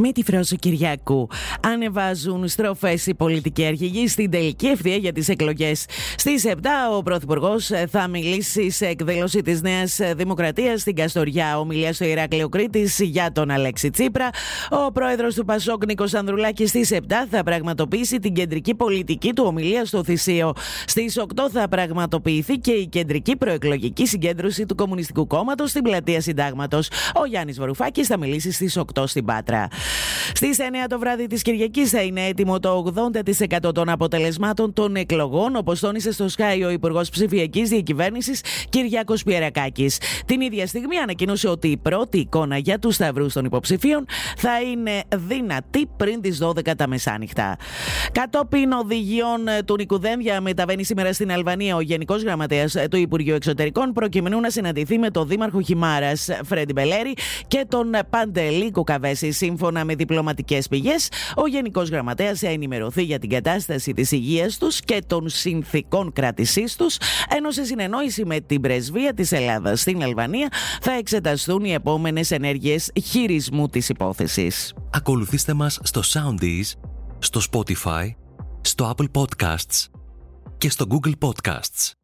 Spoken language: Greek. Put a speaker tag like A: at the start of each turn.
A: Με τη Φρόσο Κυριακού ανεβάζουν στροφές οι πολιτικοί αρχηγοί στην τελική ευθεία για τις εκλογές. Στις 7 ο Πρωθυπουργός θα μιλήσει σε εκδήλωση της Νέας Δημοκρατίας στην Καστοριά. Ομιλία στο Ηράκλειο Κρήτης για τον Αλέξη Τσίπρα. Ο πρόεδρος του Πασόκ Νίκος Ανδρουλάκης στις 7 θα πραγματοποιήσει την κεντρική πολιτική του ομιλία στο Θησίο. Στις 8 θα πραγματοποιηθεί και η κεντρική προεκλογική συγκέντρωση του Κομμουνιστικού Κόμματος στην πλατεία Συντάγματος. Ο Γιάννης Βαρουφάκης θα μιλήσει στις 8 στην Πάτρα. Στις 9 το βράδυ της Κυριακής θα είναι έτοιμο το 80% των αποτελεσμάτων των εκλογών, όπως τόνισε στο Sky ο Υπουργός Ψηφιακής Διακυβέρνησης Κυριακός Πιερακάκης. Την ίδια στιγμή ανακοίνωσε ότι η πρώτη εικόνα για τους σταυρούς των υποψηφίων θα είναι δυνατή πριν τις 12 τα μεσάνυχτα. Κατόπιν οδηγιών του Νικουδέμια μεταβαίνει σήμερα στην Αλβανία ο Γενικός Γραμματέας του Υπουργείου Εξωτερικών προκειμένου να συναντηθεί με τον Δήμαρχο Χιμάρας Φρέντι Μπελέρη και τον Παντελή Κουκαβέση. Σύμφωνα με διπλωματικές πηγές, ο Γενικός Γραμματέας θα ενημερωθεί για την κατάσταση της υγείας τους και των συνθήκων κράτησής τους, ενώ σε συνεννόηση με την πρεσβεία της Ελλάδας στην Αλβανία θα εξεταστούν οι επόμενες ενέργειες χειρισμού της υπόθεσης.
B: Ακολουθήστε μας στο Soundees, στο Spotify, στο Apple Podcasts και στο Google Podcasts.